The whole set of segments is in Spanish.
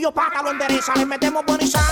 tuyo paga lo endereza. Le metemos sano,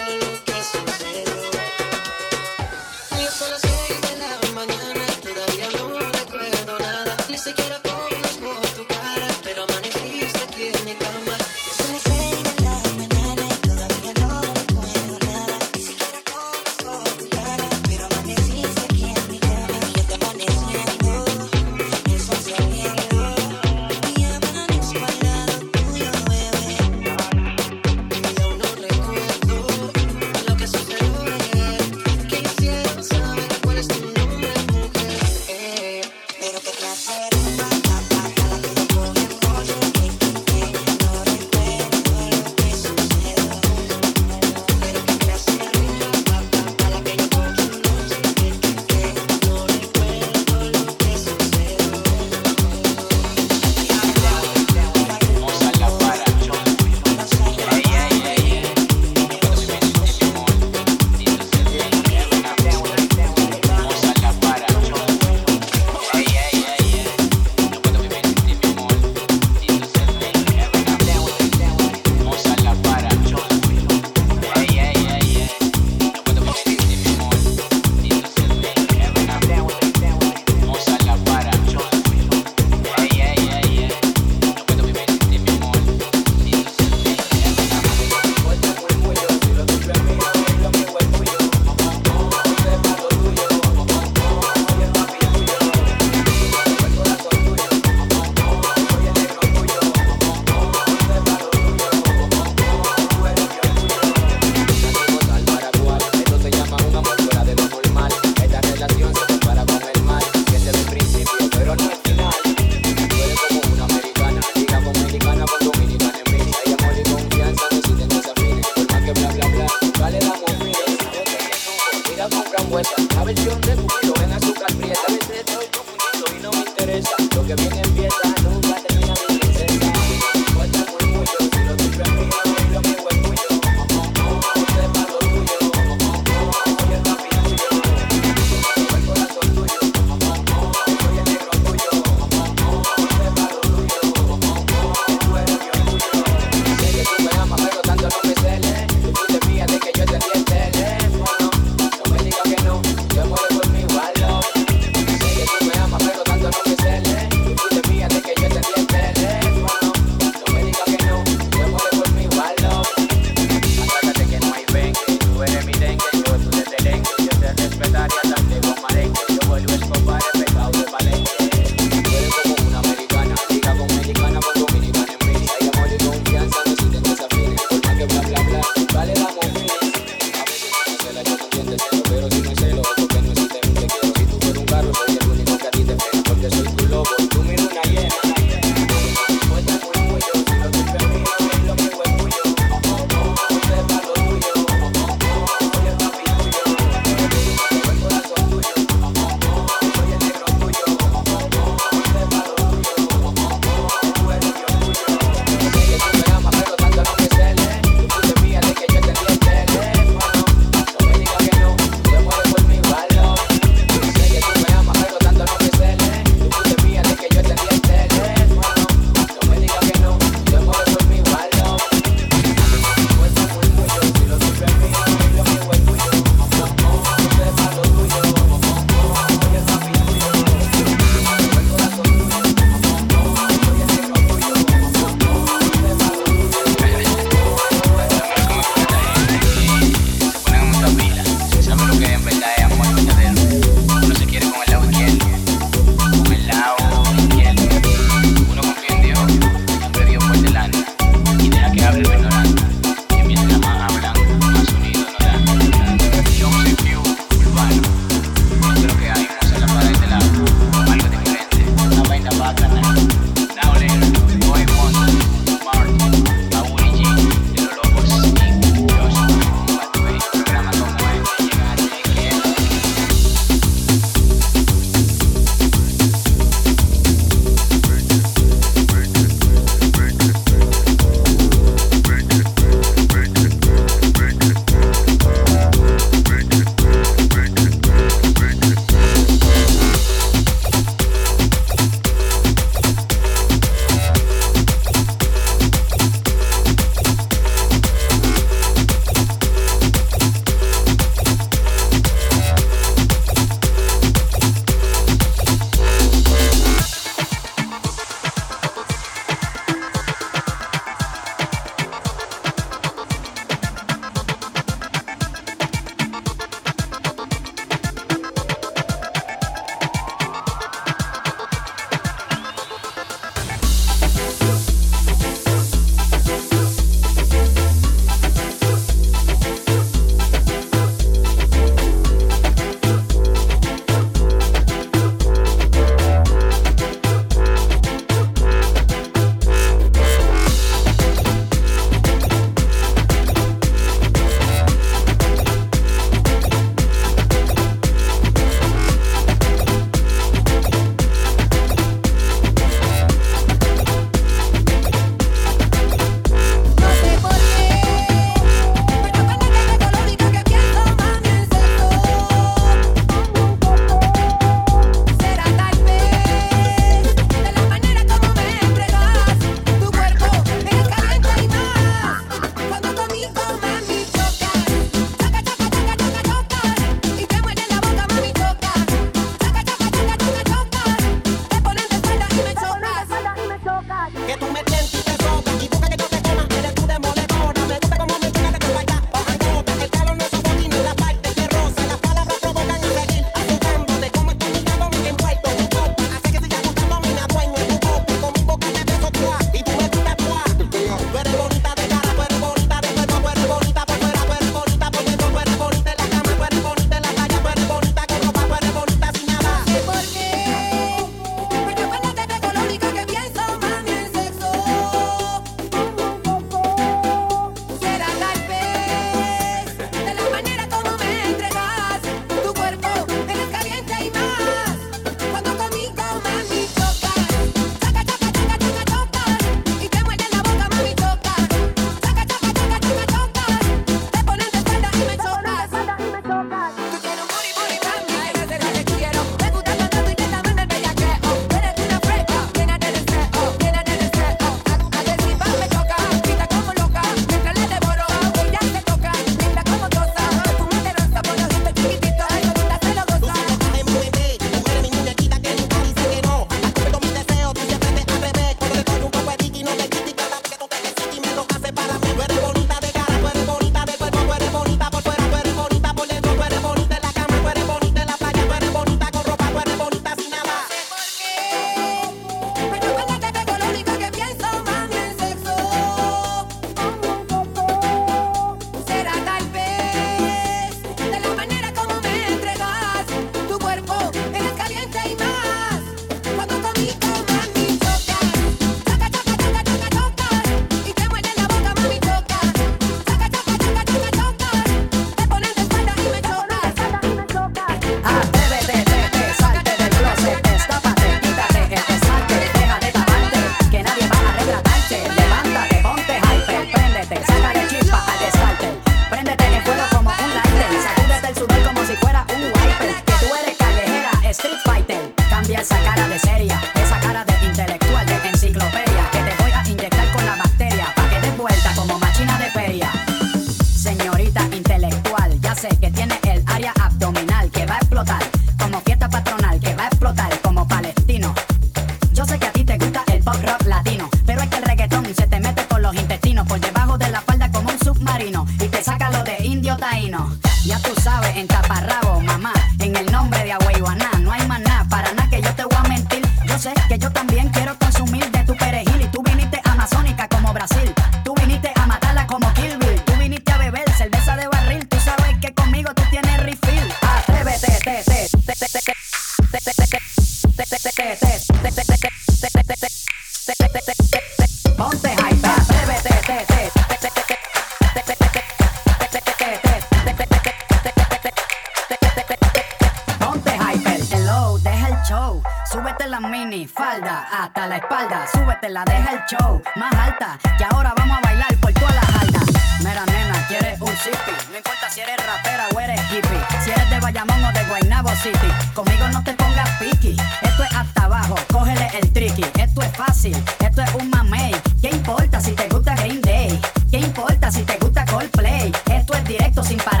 sin parar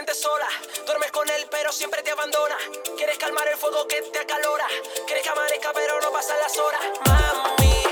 sientes sola. Duermes con él, pero siempre te abandona. Quieres calmar el fuego que te acalora. Quieres que amanezca, pero no pasan las horas. Mami.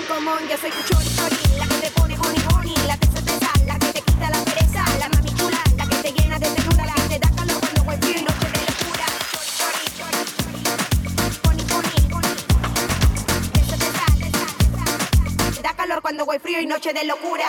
on, come on, yo soy tu chori, chori, la que te pone honey, honey, la que se te sale, la que te quita la pereza, la mami chula, la que te llena de ternura, la que te da calor cuando cualquier noche de locura. Chori, chori, chori, chori, honey, honey, honey, que se te sale, te da calor cuando voy frío y noche de locura.